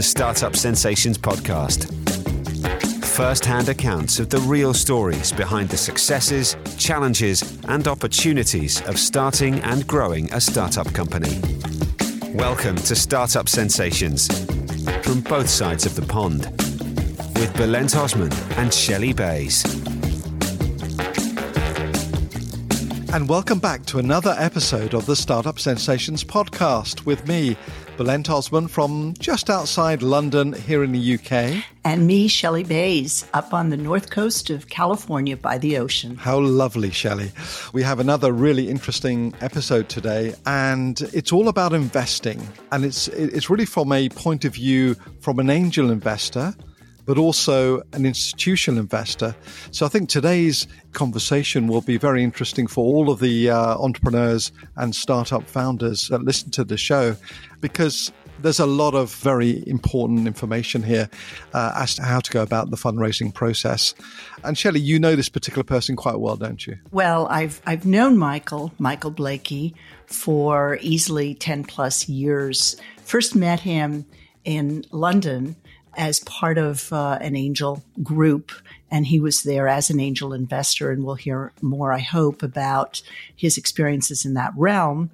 the Startup Sensations podcast. First hand accounts of the real stories behind the successes, challenges, and opportunities of starting and growing a startup company. Welcome to Startup Sensations from both sides of the pond with Bulent Osman and Shelley Bays. And welcome back to another episode of the Startup Sensations podcast with me, Bulent Osman from just outside London here in the UK. And me, Shelley Bays, up on the north coast of California by the ocean. How lovely, Shelley. We have another really interesting episode today, and it's all about investing. And it's, it's really from a point of view from an angel investor but also an institutional investor. So I think today's conversation will be very interesting for all of the uh, entrepreneurs and startup founders that listen to the show because there's a lot of very important information here uh, as to how to go about the fundraising process. And Shelley, you know this particular person quite well, don't you? Well, I've I've known Michael, Michael Blakey, for easily 10 plus years. First met him in London as part of uh, an angel group. And he was there as an angel investor. And we'll hear more, I hope, about his experiences in that realm.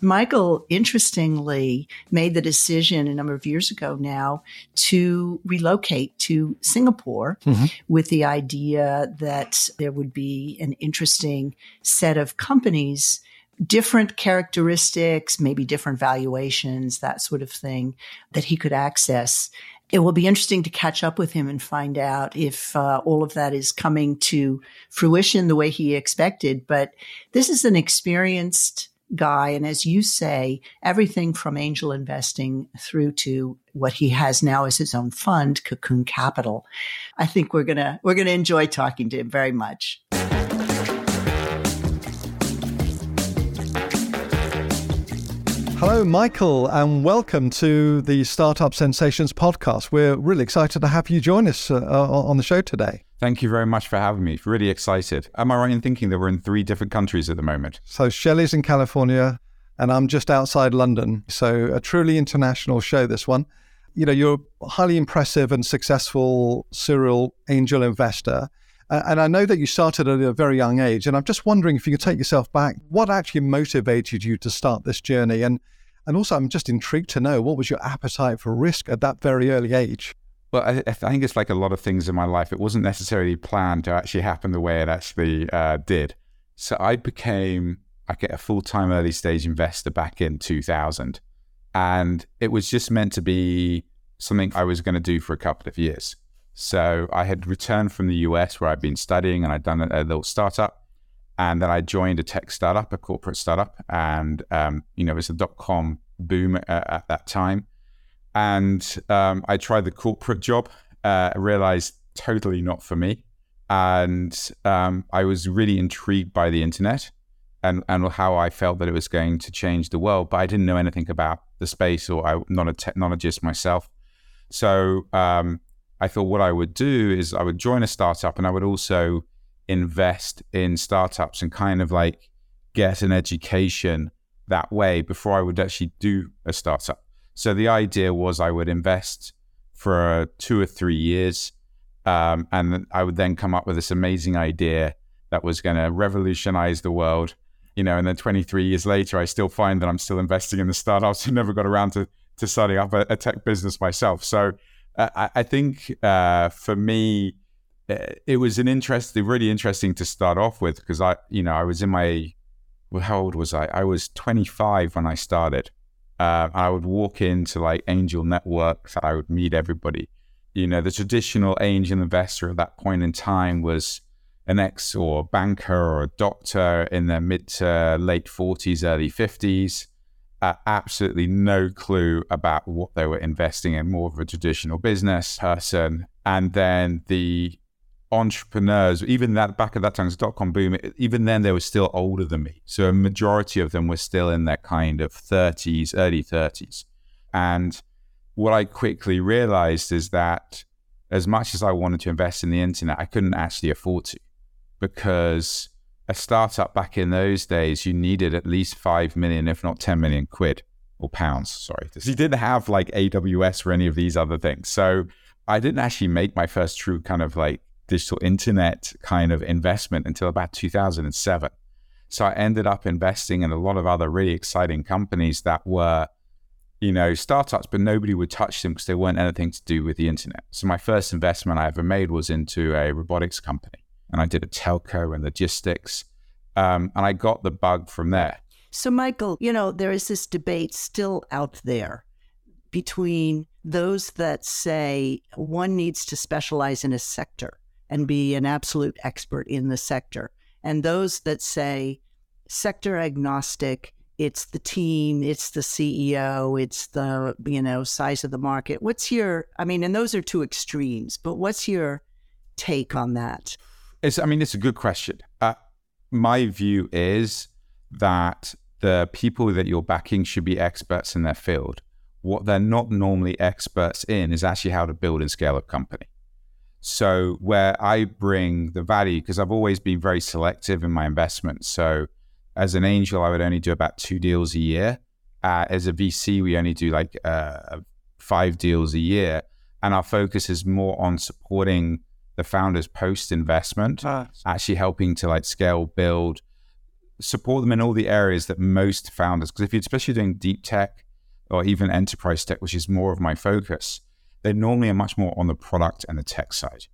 Michael, interestingly, made the decision a number of years ago now to relocate to Singapore mm-hmm. with the idea that there would be an interesting set of companies different characteristics, maybe different valuations, that sort of thing that he could access it will be interesting to catch up with him and find out if uh, all of that is coming to fruition the way he expected. But this is an experienced guy. And as you say, everything from angel investing through to what he has now as his own fund, Cocoon Capital. I think we're going to, we're going to enjoy talking to him very much. Hello, Michael, and welcome to the Startup Sensations podcast. We're really excited to have you join us uh, on the show today. Thank you very much for having me. Really excited. Am I right in thinking that we're in three different countries at the moment? So, Shelley's in California, and I'm just outside London. So, a truly international show, this one. You know, you're a highly impressive and successful serial angel investor. Uh, and I know that you started at a very young age. And I'm just wondering if you could take yourself back, what actually motivated you to start this journey? And, and also, I'm just intrigued to know what was your appetite for risk at that very early age? Well, I, I think it's like a lot of things in my life. It wasn't necessarily planned to actually happen the way it actually uh, did. So I became I get a full time early stage investor back in 2000. And it was just meant to be something I was going to do for a couple of years. So I had returned from the US where I'd been studying and I'd done a, a little startup. And then I joined a tech startup, a corporate startup. And, um, you know, it was a dot com boom at, at, that time. And um, I tried the corporate job. Uh, realized totally not for me. And um, I was really intrigued by the internet and, and how I felt that it was going to change the world. But I didn't know anything about the space or I'm not a technologist myself. So um, I thought what I would do is I would join a startup and I would also invest in startups and kind of like get an education that way before I would actually do a startup. So the idea was I would invest for two or three years, um, and I would then come up with this amazing idea that was going to revolutionize the world. You know, and then 23 years later, I still find that I'm still investing in the startups and never got around to to starting up a, a tech business myself. So I, I think uh, for me, uh, it was an interesting, really interesting to start off with because I, you know, I was in my, well, how old was I? I was 25 when I started. Uh, I would walk into like angel networks I would meet everybody. You know, the traditional angel investor at that point in time was an ex or banker or a doctor in their mid to late 40s, early 50s uh, absolutely no clue about what they were investing in, more of a traditional business person. And then the entrepreneurs, even that back at that time, dot com boom, even then they were still older than me. So a majority of them were still in their kind of 30s, early 30s. And what I quickly realized is that as much as I wanted to invest in the internet, I couldn't actually afford to because a startup back in those days, you needed at least 5 million, if not 10 million quid or pounds, sorry. You didn't have like AWS or any of these other things. So I didn't actually make my first true kind of like digital internet kind of investment until about 2007. So I ended up investing in a lot of other really exciting companies that were, you know, startups, but nobody would touch them because they weren't anything to do with the internet. So my first investment I ever made was into a robotics company, and I did a telco and logistics, um, and I got the bug from there. So, Michael, you know, there is this debate still out there between those that say one needs to specialize in a sector and be an absolute expert in the sector, and those that say sector agnostic, it's the team, it's the CEO, it's the, you know, size of the market. What's your, I mean, and those are two extremes, but what's your take on that? It's, I mean, it's a good question. Uh, my view is that the people that you're backing should be experts in their field. What they're not normally experts in is actually how to build and scale a company. So, where I bring the value, because I've always been very selective in my investments. So, as an angel, I would only do about two deals a year. Uh, as a VC, we only do like uh, five deals a year. And our focus is more on supporting the founders post investment, ah. actually helping to like scale, build, support them in all the areas that most founders, because if you're especially doing deep tech or even enterprise tech, which is more of my focus, they normally are much more on the product and the tech side.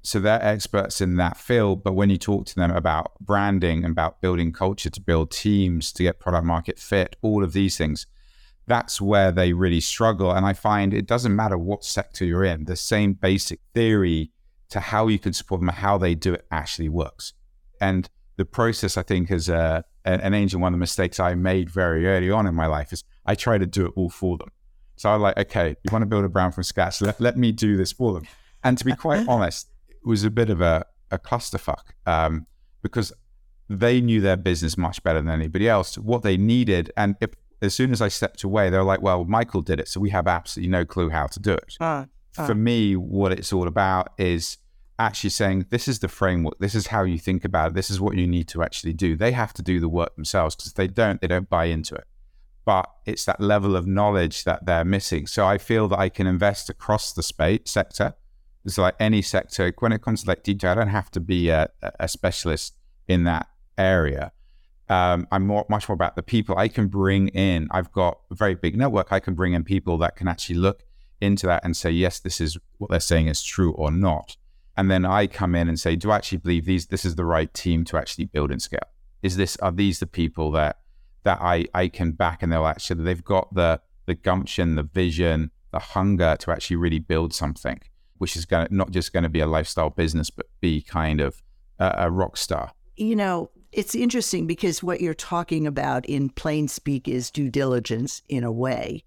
So they're experts in that field. But when you talk to them about branding and about building culture to build teams, to get product market fit, all of these things, that's where they really struggle. And I find it doesn't matter what sector you're in, the same basic theory to how you can support them, how they do it actually works. And the process, I think, is a, an angel, one of the mistakes I made very early on in my life is I try to do it all for them. So I'm like, okay, you want to build a brand from scratch, let, let me do this for them. And to be quite honest, it was a bit of a, a clusterfuck um, because they knew their business much better than anybody else, what they needed. And if, as soon as I stepped away, they were like, well, Michael did it. So we have absolutely no clue how to do it. Uh, uh. For me, what it's all about is actually saying, this is the framework, this is how you think about it, this is what you need to actually do. They have to do the work themselves because if they don't, they don't buy into it. But it's that level of knowledge that they're missing. So I feel that I can invest across the space sector. It's like any sector. When it comes to like detail, I don't have to be a, a specialist in that area. Um, I'm more, much more about the people I can bring in. I've got a very big network. I can bring in people that can actually look into that and say, yes, this is what they're saying is true or not. And then I come in and say, do I actually believe these? This is the right team to actually build and scale. Is this are these the people that that I I can back and they'll actually they've got the the gumption, the vision, the hunger to actually really build something, which is going to not just going to be a lifestyle business, but be kind of a, a rock star. You know, it's interesting because what you're talking about in plain speak is due diligence in a way.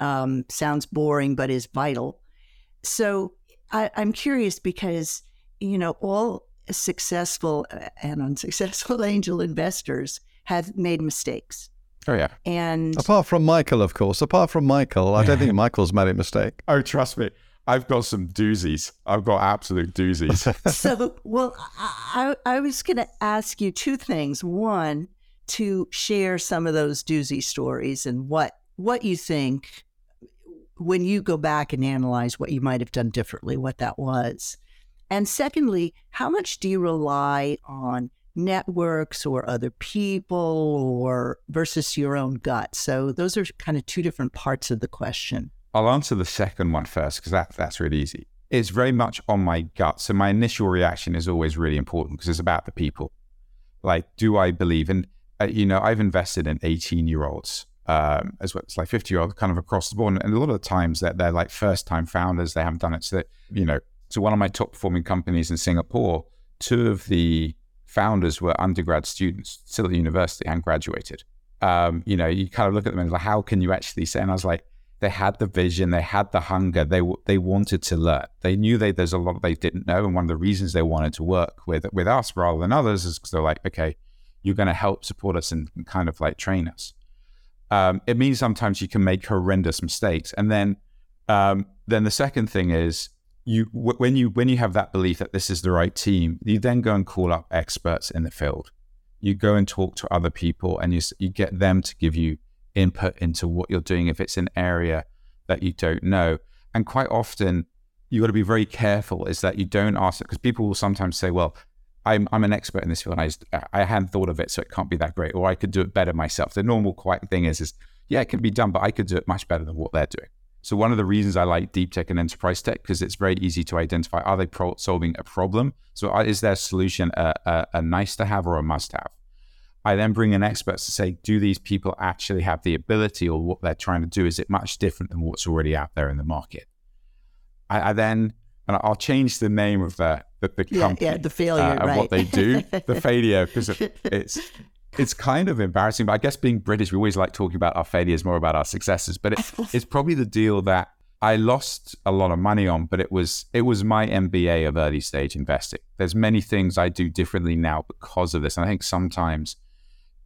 Um, sounds boring, but is vital. So I, I'm curious because, you know, all successful uh, and unsuccessful angel investors have made mistakes. Oh yeah. And apart from Michael, of course, apart from Michael, I don't think Michael's made a mistake. Oh, trust me. I've got some doozies. I've got absolute doozies. so, well, I, I was going to ask you two things. One, to share some of those doozy stories and what what you think when you go back and analyze what you might have done differently, what that was. And secondly, how much do you rely on networks or other people or versus your own gut? So those are kind of two different parts of the question. I'll answer the second one first because that, that's really easy. It's very much on my gut. So my initial reaction is always really important because it's about the people. Like, do I believe? And, uh, you know, I've invested in 18 year olds um, as well. as like 50 year old kind of across the board. And a lot of the times that they're, they're like first time founders, they haven't done it. So that, you know, so one of my top performing companies in Singapore, two of the founders were undergrad students still at university and graduated. Um, you know, you kind of look at them and like, how can you actually say? And I was like, they had the vision, they had the hunger, they they wanted to learn. They knew they there's a lot they didn't know, and one of the reasons they wanted to work with with us rather than others is because they're like, okay, you're going to help support us and kind of like train us um, it means sometimes you can make horrendous mistakes. And then, um, then the second thing is you w- when you when you have that belief that this is the right team, you then go and call up experts in the field. You go and talk to other people, and you you get them to give you input into what you're doing if it's an area that you don't know. And quite often, you got to be very careful is that you don't ask it because people will sometimes say, well, I'm, I'm an expert in this field. I, just, I hadn't thought of it, so it can't be that great, or I could do it better myself. The normal quite thing is, is yeah, it can be done, but I could do it much better than what they're doing. So one of the reasons I like deep tech and enterprise tech because it's very easy to identify: are they pro- solving a problem? So uh, is their solution a, a, a nice to have or a must have? I then bring in experts to say, do these people actually have the ability, or what they're trying to do is it much different than what's already out there in the market? I, I then and I'll change the name of the the, the company, yeah, yeah, the failure, uh, and right. what they do, the failure, because it, it's it's kind of embarrassing. But I guess being British, we always like talking about our failures more about our successes. But it, it's probably the deal that I lost a lot of money on, but it was it was my MBA of early stage investing. There's many things I do differently now because of this, and I think sometimes.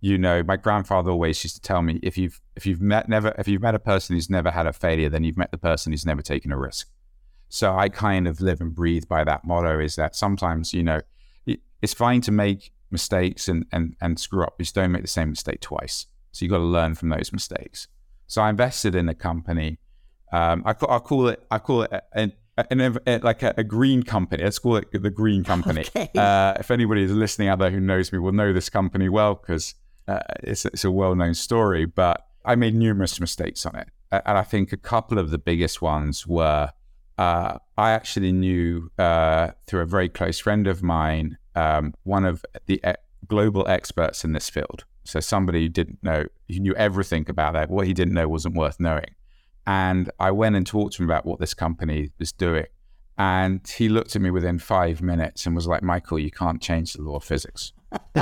You know, my grandfather always used to tell me if you've if you've met never if you've met a person who's never had a failure, then you've met the person who's never taken a risk. So I kind of live and breathe by that motto is that sometimes, you know, it's fine to make mistakes and, and, and screw up. Just don't make the same mistake twice. So you've got to learn from those mistakes. So I invested in a company. Um, I, I call it, I call it an, an, a, like a, a, green company. Let's call it the green company. Okay. Uh, if anybody is listening out there who knows me will know this company well because uh, it's, it's a well-known story, but I made numerous mistakes on it. And I think a couple of the biggest ones were uh, I actually knew uh, through a very close friend of mine, um, one of the e- global experts in this field. So somebody who didn't know, who knew everything about that. What he didn't know wasn't worth knowing. And I went and talked to him about what this company was doing. And he looked at me within five minutes and was like, Michael, you can't change the law of physics.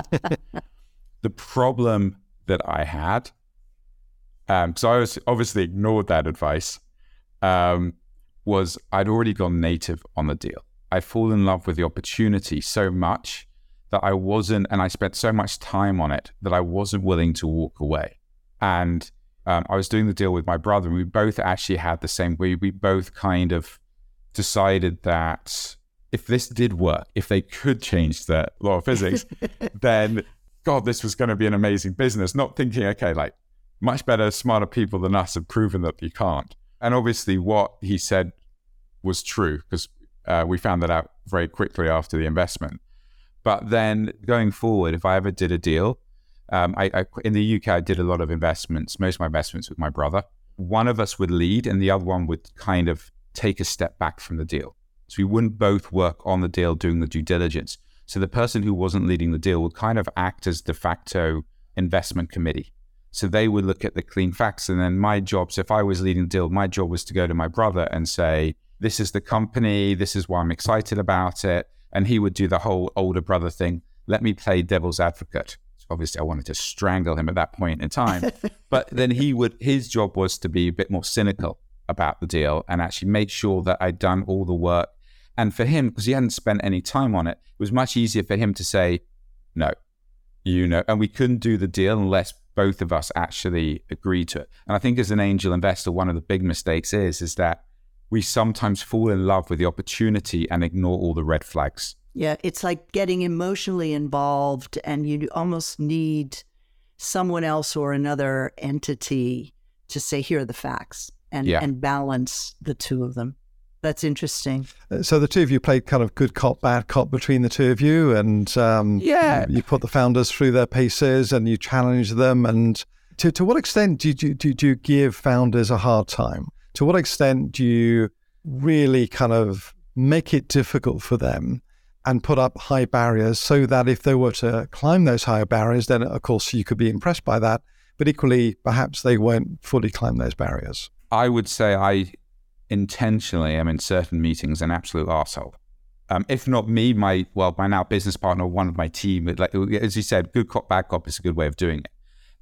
the problem that I had, because um, I was obviously ignored that advice, um, was I'd already gone native on the deal. I fall in love with the opportunity so much that I wasn't, and I spent so much time on it that I wasn't willing to walk away. And um, I was doing the deal with my brother, and we both actually had the same. We we both kind of decided that if this did work, if they could change the law of physics, then God, this was going to be an amazing business. Not thinking, okay, like much better, smarter people than us have proven that you can't. And obviously, what he said was true because uh, we found that out very quickly after the investment. But then going forward, if I ever did a deal, um, I, I, in the UK, I did a lot of investments, most of my investments with my brother. One of us would lead, and the other one would kind of take a step back from the deal. So we wouldn't both work on the deal doing the due diligence. So the person who wasn't leading the deal would kind of act as de facto investment committee. So they would look at the clean facts. And then my job, so if I was leading the deal, my job was to go to my brother and say, this is the company, this is why I'm excited about it. And he would do the whole older brother thing. Let me play devil's advocate. So obviously, I wanted to strangle him at that point in time. but then he would, his job was to be a bit more cynical about the deal and actually make sure that I'd done all the work. And for him, because he hadn't spent any time on it, it was much easier for him to say, no, you know, and we couldn't do the deal unless both of us actually agree to it. And I think as an angel investor, one of the big mistakes is is that we sometimes fall in love with the opportunity and ignore all the red flags. Yeah, it's like getting emotionally involved, and you almost need someone else or another entity to say, "Here are the facts," and yeah. and balance the two of them. That's interesting. Uh, so the two of you played kind of good cop, bad cop between the two of you, and um, yeah, you put the founders through their paces and you challenge them. And to to what extent do you, do, do you give founders a hard time? To what extent do you really kind of make it difficult for them and put up high barriers so that if they were to climb those higher barriers, then of course you could be impressed by that. But equally, perhaps they won't fully climb those barriers. I would say I intentionally am in certain meetings an absolute arsehole. Um, if not me, my well, my now business partner, one of my team, like as you said, good cop, bad cop is a good way of doing it.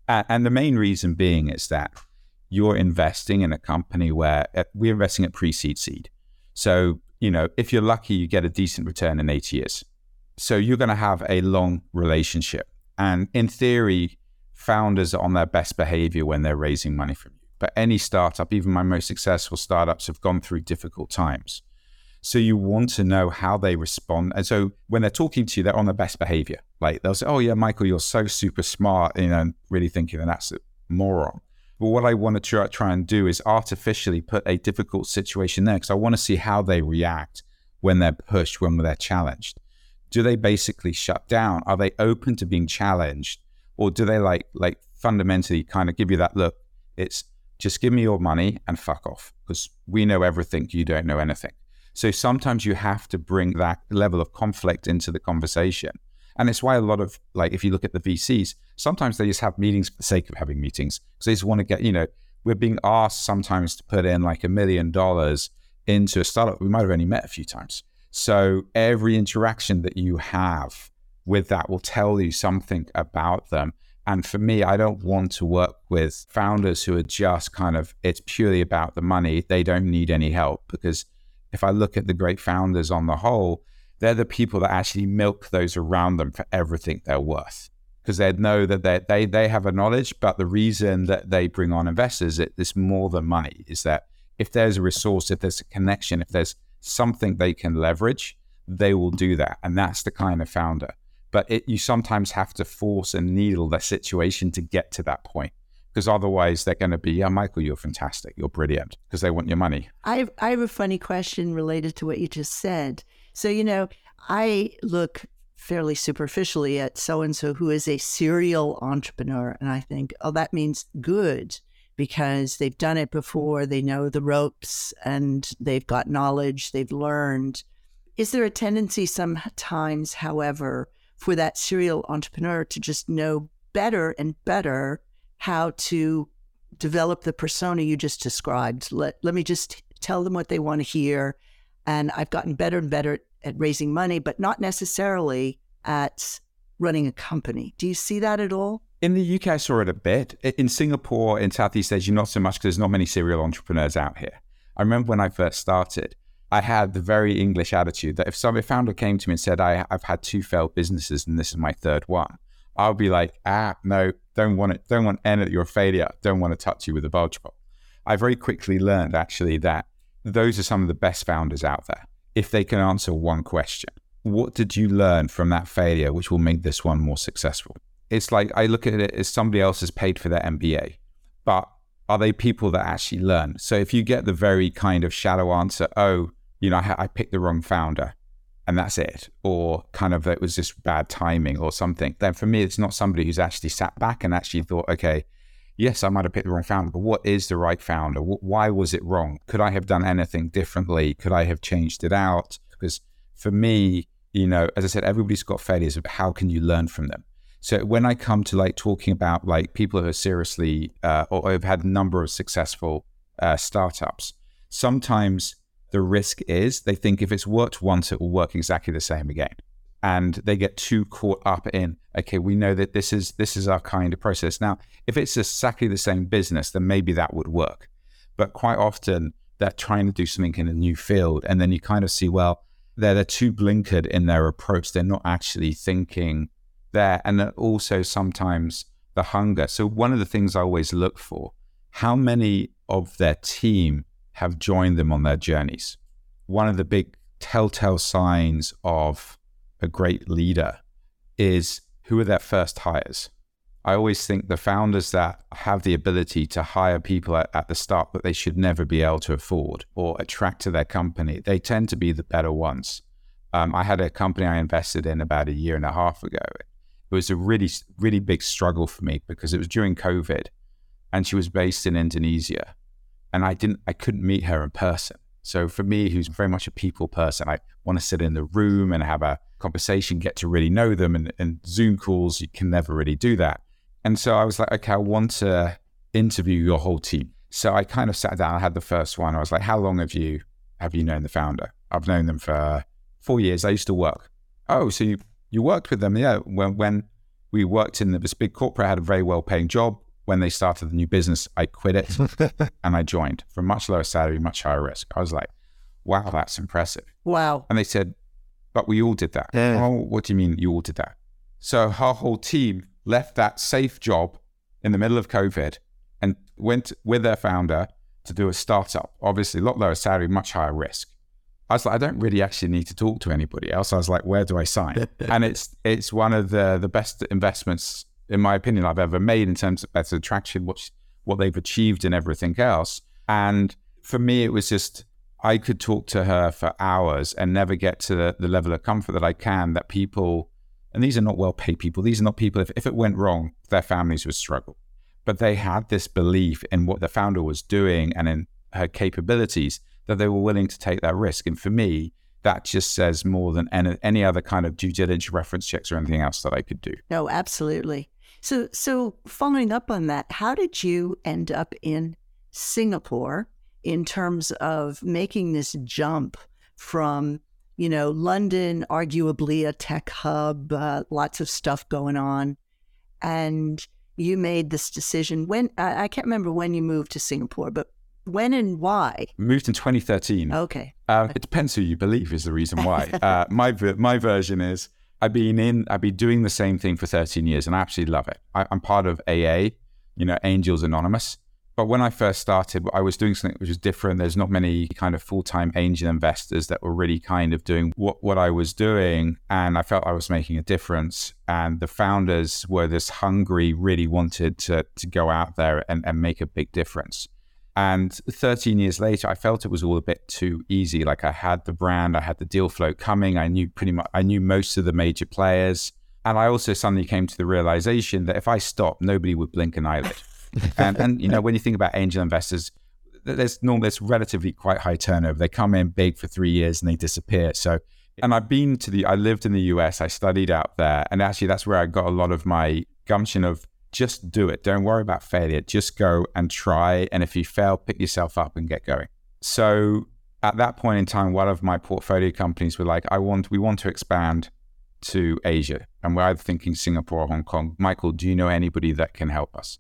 And, and the main reason being is that you're investing in a company where uh, we're investing at pre-seed seed. So you know, if you're lucky, you get a decent return in eight years. So you're going to have a long relationship, and in theory, founders are on their best behavior when they're raising money from any startup, even my most successful startups, have gone through difficult times. So you want to know how they respond. And so when they're talking to you, they're on their best behavior. Like they'll say, Oh, yeah, Michael, you're so super smart, you know, really thinking that that's a moron. But what I want to try, try and do is artificially put a difficult situation there because I want to see how they react when they're pushed, when they're challenged. Do they basically shut down? Are they open to being challenged? Or do they like like fundamentally kind of give you that look? It's just give me your money and fuck off because we know everything, you don't know anything. So sometimes you have to bring that level of conflict into the conversation. And it's why a lot of, like, if you look at the VCs, sometimes they just have meetings for the sake of having meetings because they just want to get, you know, we're being asked sometimes to put in like a million dollars into a startup we might have only met a few times. So every interaction that you have with that will tell you something about them. And for me, I don't want to work with founders who are just kind of, it's purely about the money. They don't need any help because if I look at the great founders on the whole, they're the people that actually milk those around them for everything they're worth because they know that they, they they have a knowledge, but the reason that they bring on investors it's more than money is that if there's a resource, if there's a connection, if there's something they can leverage, they will do that, and that's the kind of founder. But it, you sometimes have to force and needle the situation to get to that point because otherwise they're going to be, yeah, Michael, you're fantastic, you're brilliant, because they want your money. I have, I have a funny question related to what you just said. So, you know, I look fairly superficially at so and so who is a serial entrepreneur, and I think, oh, that means good because they've done it before, they know the ropes, and they've got knowledge, they've learned. Is there a tendency sometimes, however, for that serial entrepreneur to just know better and better how to develop the persona you just described. Let, let me just tell them what they want to hear. And I've gotten better and better at raising money, but not necessarily at running a company. Do you see that at all? In the UK, I saw it a bit. In Singapore, in Southeast Asia, not so much because there's not many serial entrepreneurs out here. I remember when I first started, I had the very English attitude that if some founder came to me and said, I, have had two failed businesses and this is my third one, I'll be like, ah, no, don't want it, don't want any, you're a failure, don't want to touch you with a bulge pop. I very quickly learned actually that those are some of the best founders out there. If they can answer one question, what did you learn from that failure, which will make this one more successful? It's like I look at it as somebody else has paid for their MBA, but are they people that actually learn? So if you get the very kind of shallow answer, oh, you know, I, I picked the wrong founder, and that's it, or kind of it was just bad timing or something, then for me, it's not somebody who's actually sat back and actually thought, okay, yes, I might have picked the wrong founder, but what is the right founder? Why was it wrong? Could I have done anything differently? Could I have changed it out? Because for me, you know, as I said, everybody's got failures, but how can you learn from them? So when I come to like talking about like people who are seriously uh, or have had a number of successful uh, startups, sometimes the risk is they think if it's worked once, it will work exactly the same again. And they get too caught up in, okay, we know that this is this is our kind of process. Now, if it's exactly the same business, then maybe that would work. But quite often they're trying to do something in a new field. And then you kind of see, well, they're, they're too blinkered in their approach. They're not actually thinking there. And also sometimes the hunger. So one of the things I always look for, how many of their team have joined them on their journeys. One of the big telltale signs of a great leader is who are their first hires. I always think the founders that have the ability to hire people at, at, the start that they should never be able to afford or attract to their company, they tend to be the better ones. Um, I had a company I invested in about a year and a half ago. It was a really, really big struggle for me because it was during COVID and she was based in Indonesia and I didn't, I couldn't meet her in person. So for me, who's very much a people person, I want to sit in the room and have a conversation, get to really know them. And, and Zoom calls, you can never really do that. And so I was like, okay, I want to interview your whole team. So I kind of sat down. I had the first one. I was like, how long have you have you known the founder? I've known them for four years. I used to work. Oh, so you you worked with them? Yeah. When when we worked in this big corporate, I had a very well paying job when they started the new business, I quit it and I joined for much lower salary, much higher risk. I was like, wow, that's impressive. Wow. And they said, but we all did that. Yeah. Oh, what do you mean you all did that? So our whole team left that safe job in the middle of COVID and went with their founder to do a startup. Obviously, a lot lower salary, much higher risk. I was like, I don't really actually need to talk to anybody else. I was like, where do I sign? and it's it's one of the the best investments in my opinion, I've ever made in terms of better attraction. What what they've achieved and everything else. And for me, it was just I could talk to her for hours and never get to the, the level of comfort that I can that people, and these are not well paid people, these are not people, if, if it went wrong, their families would struggle. But they had this belief in what the founder was doing and in her capabilities that they were willing to take that risk. And for me, that just says more than any, any other kind of due diligence reference checks or anything else that I could do. No, absolutely. So, so following up on that, how did you end up in Singapore in terms of making this jump from, you know, London, arguably a tech hub, uh, lots of stuff going on, and you made this decision when I, I can't remember when you moved to Singapore, but when and why? Moved in 2013. Okay. Uh, it depends who you believe is the reason why. uh, my my version is I've been in I've been doing the same thing for 13 years and I absolutely love it. I, I'm part of AA, you know, Angels Anonymous. But when I first started, I was doing something which was different. There's not many kind of full time angel investors that were really kind of doing what, what I was doing. And I felt I was making a difference. And the founders were this hungry, really wanted to, to go out there and, and make a big difference. And 13 years later, I felt it was all a bit too easy. Like I had the brand, I had the deal flow coming, I knew pretty much, I knew most of the major players. And I also suddenly came to the realization that if I stopped, nobody would blink an eyelid. and, and you know, when you think about angel investors, there's normally there's relatively quite high turnover. They come in big for three years and they disappear. So, and I've been to the, I lived in the US, I studied out there, and actually that's where I got a lot of my gumption of just do it. Don't worry about failure. Just go and try. And if you fail, pick yourself up and get going. So at that point in time, one of my portfolio companies were like, I want, we want to expand to Asia. And we're either thinking Singapore or Hong Kong. Michael, do you know anybody that can help us?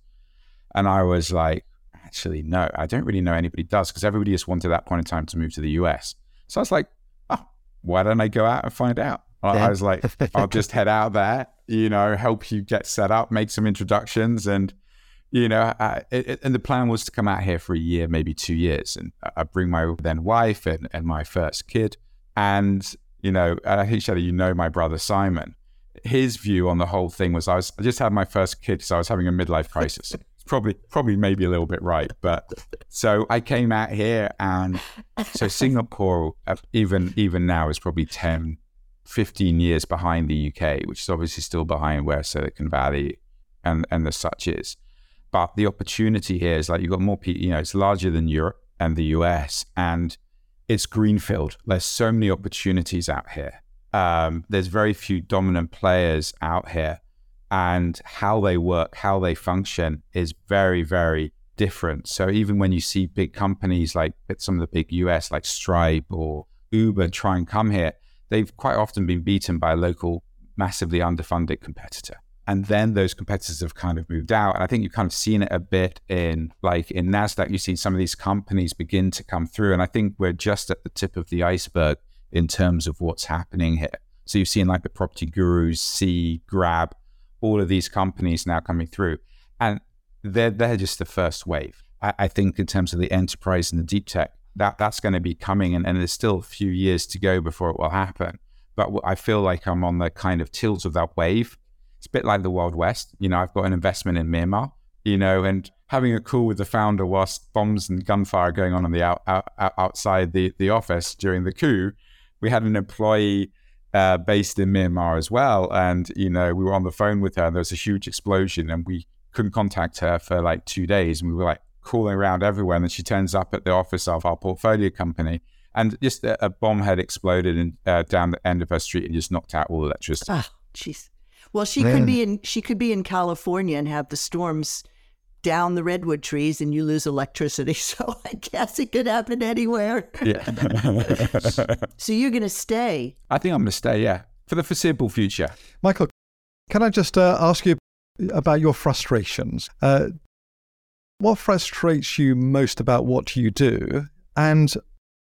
And I was like, actually, no, I don't really know anybody does because everybody just wanted at that point in time to move to the US. So I was like, oh, why don't I go out and find out? Yeah. I was like, I'll just head out there, you know, help you get set up, make some introductions. And, you know, I, it, and the plan was to come out here for a year, maybe two years. And I bring my then wife and, and my first kid. And, you know, I think, Shelley, you know my brother Simon. His view on the whole thing was I was I just had my first kid, so I was having a midlife crisis probably probably maybe a little bit right but so i came out here and so singapore uh, even even now is probably 10 15 years behind the uk which is obviously still behind where silicon valley and and the such is. But the opportunity here is like you've got more people you know it's larger than europe and the us and it's greenfield. There's so many opportunities out here. Um, there's very few dominant players out here and how they work, how they function is very, very different. So even when you see big companies like some of the big US, like Stripe or Uber, try and come here, they've quite often been beaten by a local, massively underfunded competitor. And then those competitors have kind of moved out. And I think you've kind of seen it a bit in like in NASDAQ, you've seen some of these companies begin to come through. And I think we're just at the tip of the iceberg in terms of what's happening here. So you've seen like the property gurus, Sea, Grab, all of these companies now coming through. And they're, they're just the first wave. I, I think in terms of the enterprise and the deep tech, that, that's going to be coming. And, and there's still a few years to go before it will happen. But I feel like I'm on the kind of tilt of that wave. It's a bit like the Wild West. You know, I've got an investment in Myanmar, you know, and having a call with the founder whilst bombs and gunfire are going on on the out, out, outside the, the office during the coup, we had an employee uh, based in Myanmar as well. And, you know, we were on the phone with her and there was a huge explosion and we couldn't contact her for like two days. And we were like calling around everywhere. And then she turns up at the office of our portfolio company and just a, a bomb had exploded in, uh, down the end of her street and just knocked out all the electricity. Ah, jeez. Well, she could be in she could be in California and have the storms down the redwood trees and you lose electricity. So I guess it could happen anywhere. Yeah. so you're going to stay? I think I'm going to stay, yeah, for the foreseeable future. Michael, can I just uh, ask you about your frustrations? Uh, what frustrates you most about what you do? And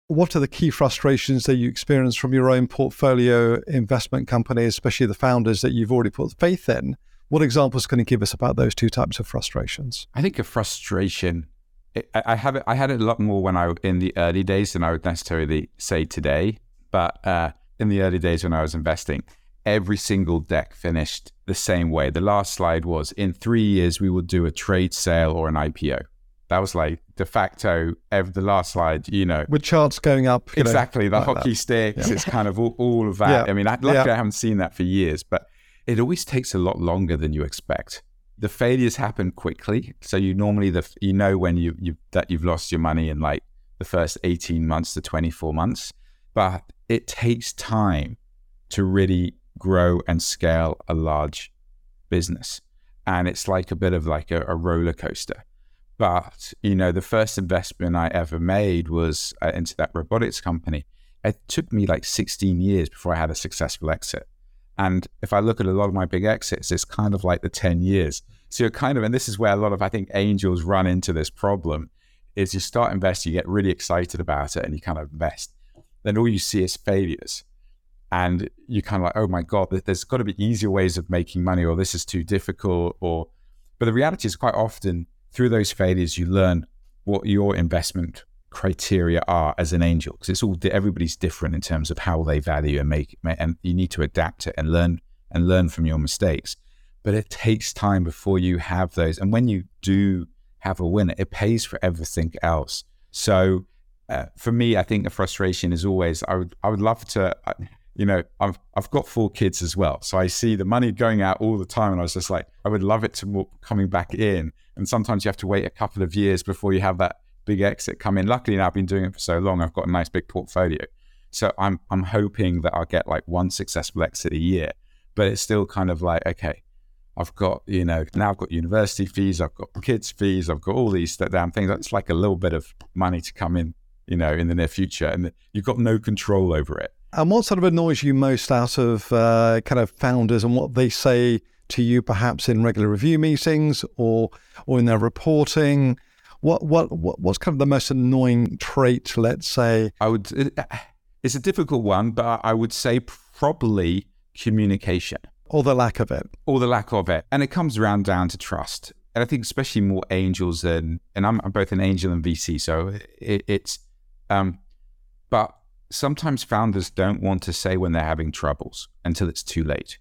what are the key frustrations that you experience from your own portfolio investment company, especially the founders that you've already put faith in? What examples can you give us about those two types of frustrations? I think a frustration. I have it. I had it a lot more when I in the early days than I would necessarily say today. But uh, in the early days when I was investing, every single deck finished the same way. The last slide was in three years, we will do a trade sale or an IPO. That was like de facto, every, the last slide, you know. With charts going up. Exactly. Know, the like hockey that. sticks, yeah. it's kind of all, all of that. Yeah. I mean, I, luckily yeah. I haven't seen that for years, but it always takes a lot longer than you expect. The failures happen quickly. So you normally, the you know when you, you that you've lost your money in like the first 18 months to 24 months, but it takes time to really grow and scale a large business. And it's like a bit of like a, a roller coaster. But, you know, the first investment I ever made was uh, into that robotics company. It took me like 16 years before I had a successful exit. And if I look at a lot of my big exits, it's kind of like the 10 years. So you're kind of, and this is where a lot of, I think, angels run into this problem is you start investing, you get really excited about it and you kind of invest. Then all you see is failures and you kind of like, oh my god, there's got to be easier ways of making money, or this is too difficult, or. But the reality is, quite often through those failures, you learn what your investment criteria are as an angel, because it's all everybody's different in terms of how they value and make, and you need to adapt it and learn and learn from your mistakes. But it takes time before you have those, and when you do have a winner, it pays for everything else. So. Uh, for me, I think the frustration is always I would I would love to you know, I've I've got four kids as well, so I see the money going out all the time, and I was just like, I would love it to more coming back in. And sometimes you have to wait a couple of years before you have that big exit come in. Luckily, now I've been doing it for so long, I've got a nice big portfolio. So I'm I'm hoping that I'll get like one successful exit a year, but it's still kind of like okay, I've got you know now I've got university fees, I've got kids fees, I've got all these damn things. It's like a little bit of money to come in, you know, in the near future, and you've got no control over it. And what sort of annoys you most out of uh, kind of founders and what they say to you, perhaps in regular review meetings or or in their reporting? What what, what what's kind of the most annoying trait? Let's say I would. It, it's a difficult one, but I would say probably communication or the lack of it, or the lack of it, and it comes around down to trust. And I think especially more angels than, and I'm, I'm both an angel and VC, so it, it's, um, but sometimes founders don't want to say when they're having troubles until it's too late.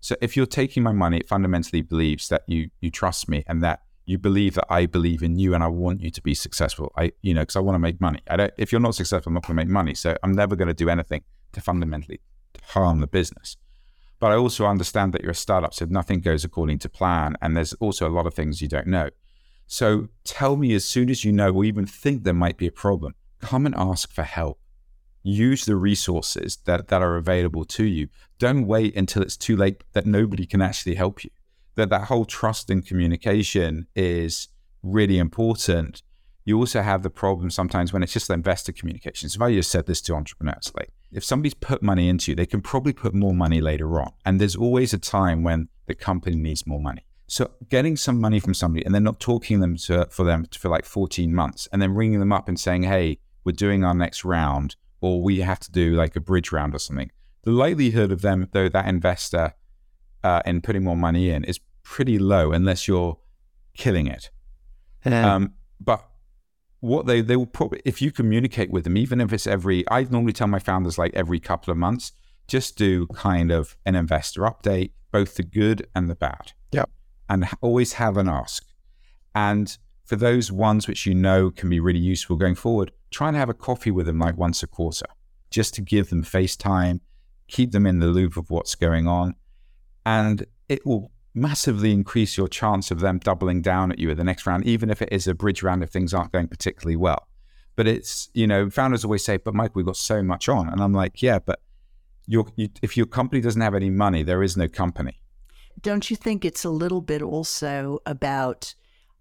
So if you're taking my money, it fundamentally believes that you you trust me and that you believe that I believe in you and I want you to be successful. I you know because I want to make money. I don't. If you're not successful, I'm not going to make money. So I'm never going to do anything to fundamentally harm the business. But I also understand that you're a startup, so nothing goes according to plan, and there's also a lot of things you don't know. So tell me as soon as you know or even think there might be a problem. Come and ask for help use the resources that, that are available to you. Don't wait until it's too late that nobody can actually help you. That that whole trust and communication is really important. You also have the problem sometimes when it's just investor communication. So if I just said this to entrepreneurs, like if somebody's put money into you, they can probably put more money later on. And there's always a time when the company needs more money. So getting some money from somebody and then not talking them to, for them for like 14 months and then ringing them up and saying, hey, we're doing our next round or we have to do like a bridge round or something. The likelihood of them, though, that investor uh, in putting more money in is pretty low unless you're killing it. Yeah. Um, but what they they will probably if you communicate with them, even if it's every, I normally tell my founders like every couple of months, just do kind of an investor update, both the good and the bad. Yeah. And always have an ask. And for those ones which you know can be really useful going forward, try and have a coffee with them like once a quarter, just to give them FaceTime, keep them in the loop of what's going on. And it will massively increase your chance of them doubling down at you at the next round, even if it is a bridge round if things aren't going particularly well. But it's, you know, founders always say, but Mike, we've got so much on. And I'm like, yeah, but your, you, if your company doesn't have any money, there is no company. Don't you think it's a little bit also about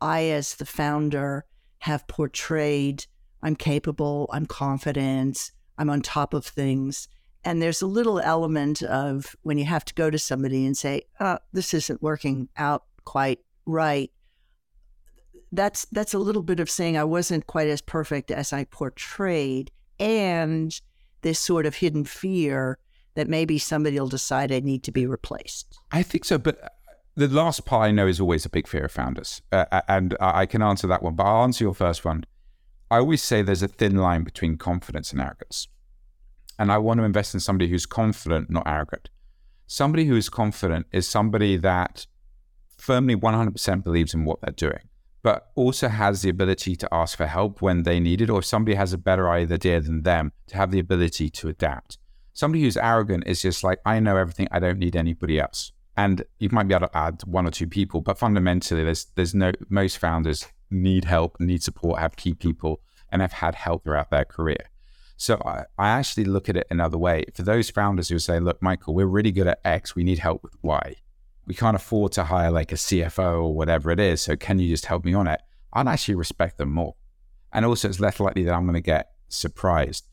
I, as the founder, have portrayed I'm capable, I'm confident, I'm on top of things. And there's a little element of when you have to go to somebody and say, oh, this isn't working out quite right. That's that's a little bit of saying I wasn't quite as perfect as I portrayed, and this sort of hidden fear that maybe somebody will decide I need to be replaced. I think so, but the last part I know is always a big fear of founders, uh, and I can answer that one. But I'll answer your first one. I always say there's a thin line between confidence and arrogance. And I want to invest in somebody who's confident, not arrogant. Somebody who is confident is somebody that firmly 100% believes in what they're doing, but also has the ability to ask for help when they need it, or if somebody has a better idea than them, to have the ability to adapt. Somebody who's arrogant is just like, I know everything, I don't need anybody else. And you might be able to add one or two people, but fundamentally, there's there's no most founders need help, need support, have key people, and have had help throughout their career. So I, I actually look at it another way. For those founders who say, look, Michael, we're really good at X, we need help with Y. We can't afford to hire like a CFO or whatever it is. So can you just help me on it? I'd actually respect them more. And also, it's less likely that I'm going to get surprised.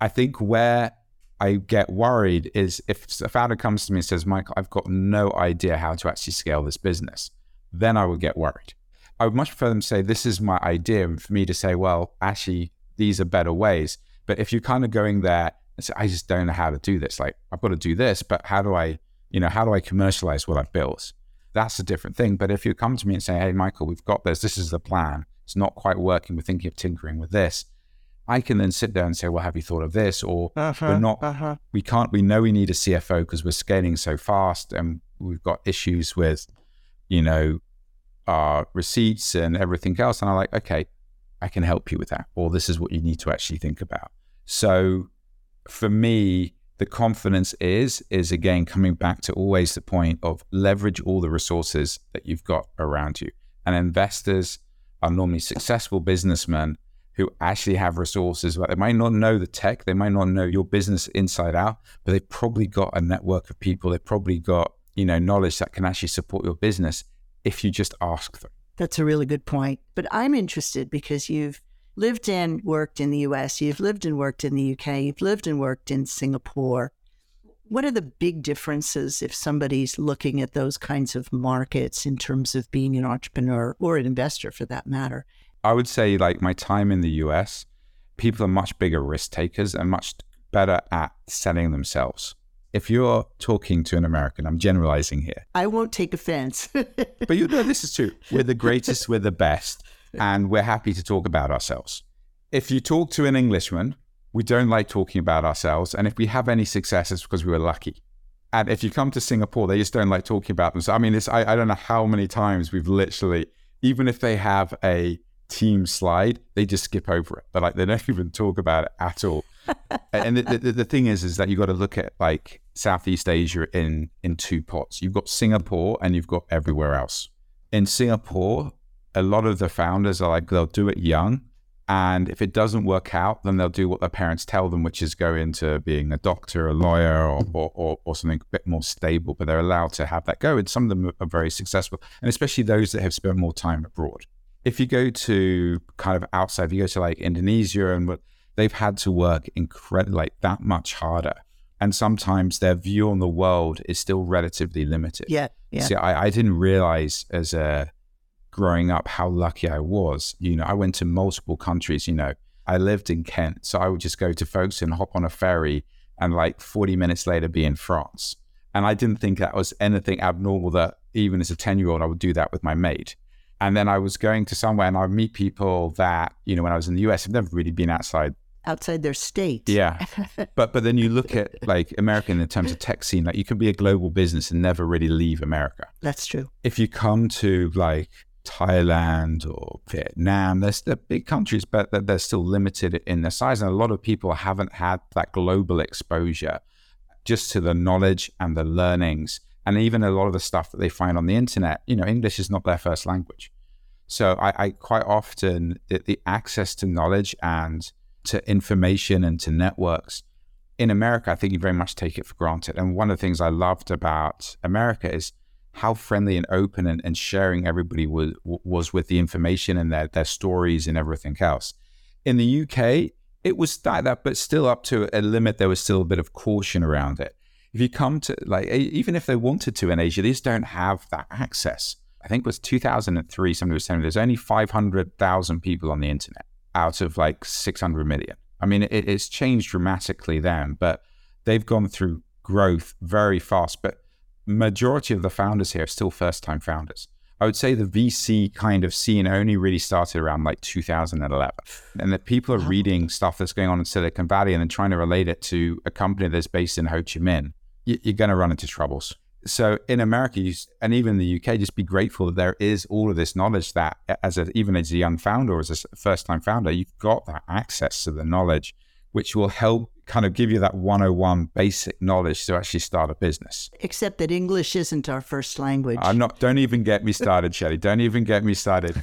I think where I get worried is if a founder comes to me and says, Michael, I've got no idea how to actually scale this business, then I would get worried. I would much prefer them to say, This is my idea, and for me to say, Well, actually, these are better ways. But if you're kind of going there and say, I just don't know how to do this, like I've got to do this, but how do I, you know, how do I commercialize what I've built? That's a different thing. But if you come to me and say, Hey, Michael, we've got this, this is the plan, it's not quite working, we're thinking of tinkering with this I can then sit there and say, well, have you thought of this? Or uh-huh, we're not, uh-huh. we can't, we know we need a CFO because we're scaling so fast and we've got issues with, you know, our receipts and everything else. And I'm like, okay, I can help you with that. Or this is what you need to actually think about. So for me, the confidence is, is again, coming back to always the point of leverage all the resources that you've got around you. And investors are normally successful businessmen who actually have resources. They might not know the tech, they might not know your business inside out, but they've probably got a network of people. They've probably got you know knowledge that can actually support your business if you just ask them. That's a really good point. But I'm interested because you've lived and worked in the US, you've lived and worked in the UK, you've lived and worked in Singapore. What are the big differences if somebody's looking at those kinds of markets in terms of being an entrepreneur or an investor for that matter? I would say like my time in the US, people are much bigger risk takers and much better at selling themselves. If you're talking to an American, I'm generalizing here. I won't take offense. but you know this is true. We're the greatest, we're the best, and we're happy to talk about ourselves. If you talk to an Englishman, we don't like talking about ourselves. And if we have any success, it's because we were lucky. And if you come to Singapore, they just don't like talking about themselves. I mean, it's, I, I don't know how many times we've literally, even if they have a team slide, they just skip over it. But like they don't even talk about it at all. and the, the, the, thing is, is that you've got to look at like Southeast Asia in in two pots. You've got Singapore and you've got everywhere else. In Singapore, a lot of the founders are like they'll do it young, and if it doesn't work out, then they'll do what their parents tell them, which is go into being a doctor, a lawyer, or, or, or, or something a bit more stable. But they're allowed to have that go, and some of them are very successful, and especially those that have spent more time abroad if you go to kind of outside, if you go to like Indonesia and what they've had to work incredibly like that much harder. And sometimes their view on the world is still relatively limited. Yeah. Yeah. See, I, I didn't realize as a growing up how lucky I was. You know, I went to multiple countries, you know. I lived in Kent. So I would just go to Folkestone, hop on a ferry, and like 40 minutes later be in France. And I didn't think that was anything abnormal that even as a 10 year old, I would do that with my mate. And then I was going to somewhere and I would meet people that, you know, when I was in the US, have never really been outside. Outside their state. Yeah. but but then you look at like America in terms of tech scene, like you can be a global business and never really leave America. That's true. If you come to like Thailand or Vietnam, there's the big countries, but they're still limited in their size. And a lot of people haven't had that global exposure just to the knowledge and the learnings and even a lot of the stuff that they find on the internet, you know, English is not their first language. So I, I quite often the, the, access to knowledge and to information and to networks in America, I think you very much take it for granted. And one of the things I loved about America is how friendly and open and, and sharing everybody was, was with the information and their, their stories and everything else. In the UK, it was like that, but still up to a limit, there was still a bit of caution around it if you come to like even if they wanted to in Asia, they just don't have that access. I think it was 2003. Somebody was telling me there's only 500,000 people on the internet out of like 600 million. I mean, it, it's changed dramatically then, but they've gone through growth very fast. But majority of the founders here are still first time founders. I would say the VC kind of scene only really started around like 2011. And that people are reading stuff that's going on in Silicon Valley and then trying to relate it to a company that's based in Ho Chi Minh you're going to run into troubles. So in America, you, and even the UK, just be grateful that there is all of this knowledge that, as a, even as a young founder or as a first time founder, you've got that access to the knowledge, which will help kind of give you that 101 basic knowledge to actually start a business. Except that English isn't our first language. I'm not, don't even get me started, Shelley. Don't even get me started.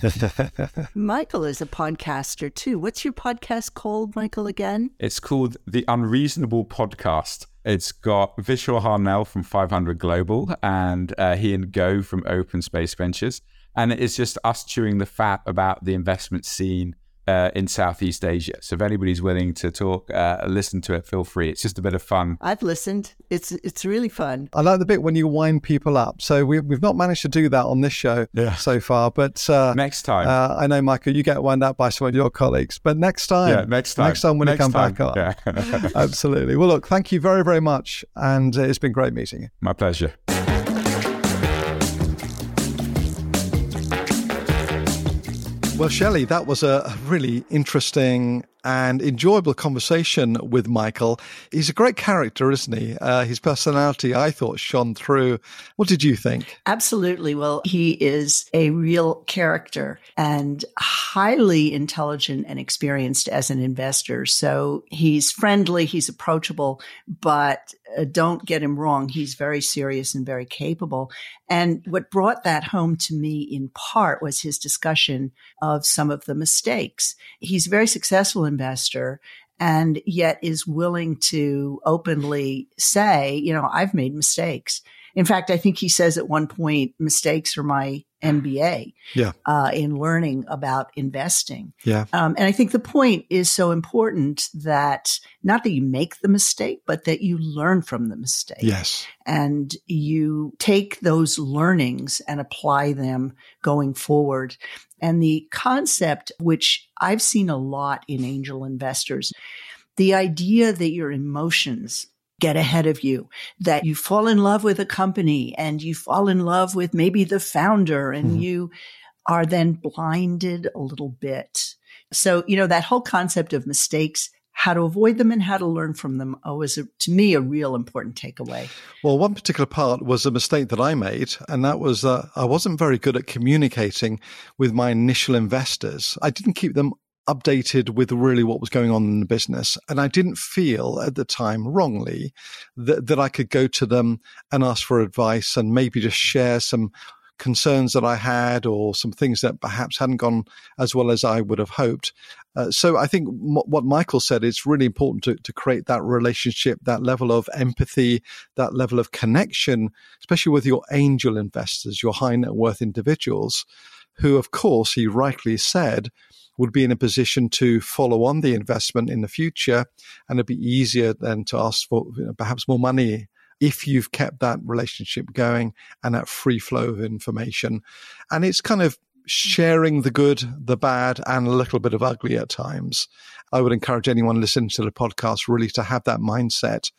Michael is a podcaster too. What's your podcast called, Michael, again? It's called The Unreasonable Podcast. It's got Vishal Harnal from 500 Global and uh, Hian Goh from Open Space Ventures. And it's just us chewing the fat about the investment scene uh, in Southeast Asia. So if anybody's willing to talk, uh, listen to it, feel free. It's just a bit of fun. I've listened. It's it's really fun. I like the bit when you wind people up. So we, we've not managed to do that on this show yeah. so far, but uh, next time. Uh, I know, Michael, you get wound up by some of your colleagues, but next time, yeah, next time, next time when next you come time. back on, yeah. absolutely. Well, look, thank you very very much, and uh, it's been great meeting you. My pleasure. Well, Shelley, that was a really interesting and enjoyable conversation with Michael. He's a great character, isn't he? Uh, his personality, I thought, shone through. What did you think? Absolutely. Well, he is a real character and highly intelligent and experienced as an investor. So he's friendly, he's approachable, but uh, don't get him wrong. He's very serious and very capable. And what brought that home to me in part was his discussion of some of the mistakes. He's very successful investor and yet is willing to openly say, you know, I've made mistakes. In fact, I think he says at one point, mistakes are my MBA yeah. Uh, in learning about investing. Yeah. Um, and I think the point is so important that not that you make the mistake, but that you learn from the mistake. Yes. And you take those learnings and apply them going forward. And the concept, which I've seen a lot in angel investors, the idea that your emotions get ahead of you, that you fall in love with a company and you fall in love with maybe the founder and mm-hmm. you are then blinded a little bit. So, you know, that whole concept of mistakes, how to avoid them and how to learn from them oh, was, a, to me, a real important takeaway. Well, one particular part was a mistake that I made, and that was I wasn't very good at communicating with my initial investors. I didn't keep them updated with really what was going on in the business. And I didn't feel at the time wrongly that, that I could go to them and ask for advice and maybe just share some concerns that I had or some things that perhaps hadn't gone as well as I would have hoped. Uh, so I think m- what Michael said is really important to, to create that relationship, that level of empathy, that level of connection, especially with your angel investors, your high net worth individuals, who, of course, he rightly said, would be in a position to follow on the investment in the future. And it'd be easier then to ask for you know, perhaps more money if you've kept that relationship going and that free flow of information. And it's kind of sharing the good, the bad, and a little bit of ugly at times. I would encourage anyone listening to the podcast really to have that mindset,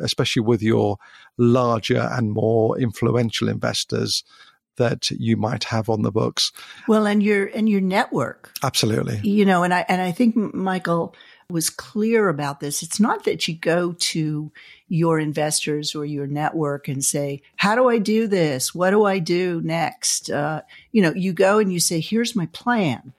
especially with your larger and more influential investors that you might have on the books. Well, and your and your network. Absolutely. You know, and I and I think Michael was clear about this. It's not that you go to your investors or your network and say, "How do I do this? What do I do next?" Uh, you know, you go and you say, "Here's my plan.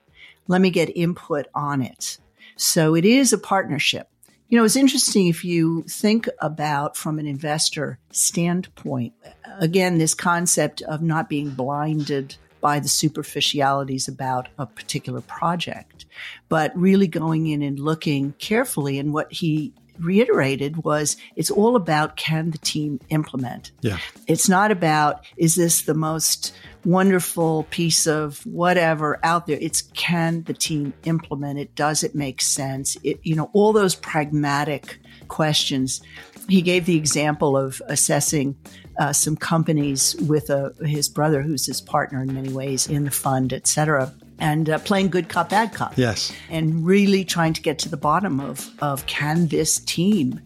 Let me get input on it." So it is a partnership. You know, it's interesting if you think about from an investor standpoint, again, this concept of not being blinded by the superficialities about a particular project, but really going in and looking carefully. And what he reiterated was it's all about can the team implement? Yeah. It's not about is this the most wonderful piece of whatever out there. It's can the team implement it? Does it make sense? It, you know, all those pragmatic questions. He gave the example of assessing uh, some companies with a, his brother, who's his partner in many ways in the fund, et cetera and uh, playing good cop, bad cop. Yes. And really trying to get to the bottom of, of can this team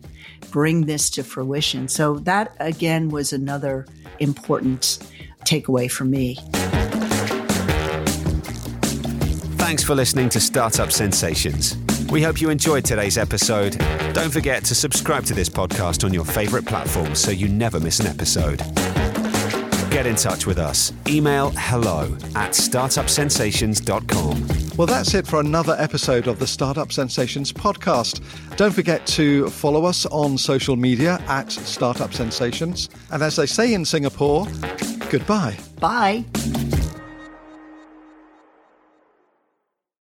bring this to fruition? So that, again, was another important takeaway for me. Thanks for listening to Startup Sensations. We hope you enjoyed today's episode. Don't forget to subscribe to this podcast on your favorite platform so you never miss an episode. Get in touch with us. Email hello at startupsensations.com. Well, that's it for another episode of the Startup Sensations podcast. Don't forget to follow us on social media at Startup Sensations. And as they say in Singapore, goodbye. Bye.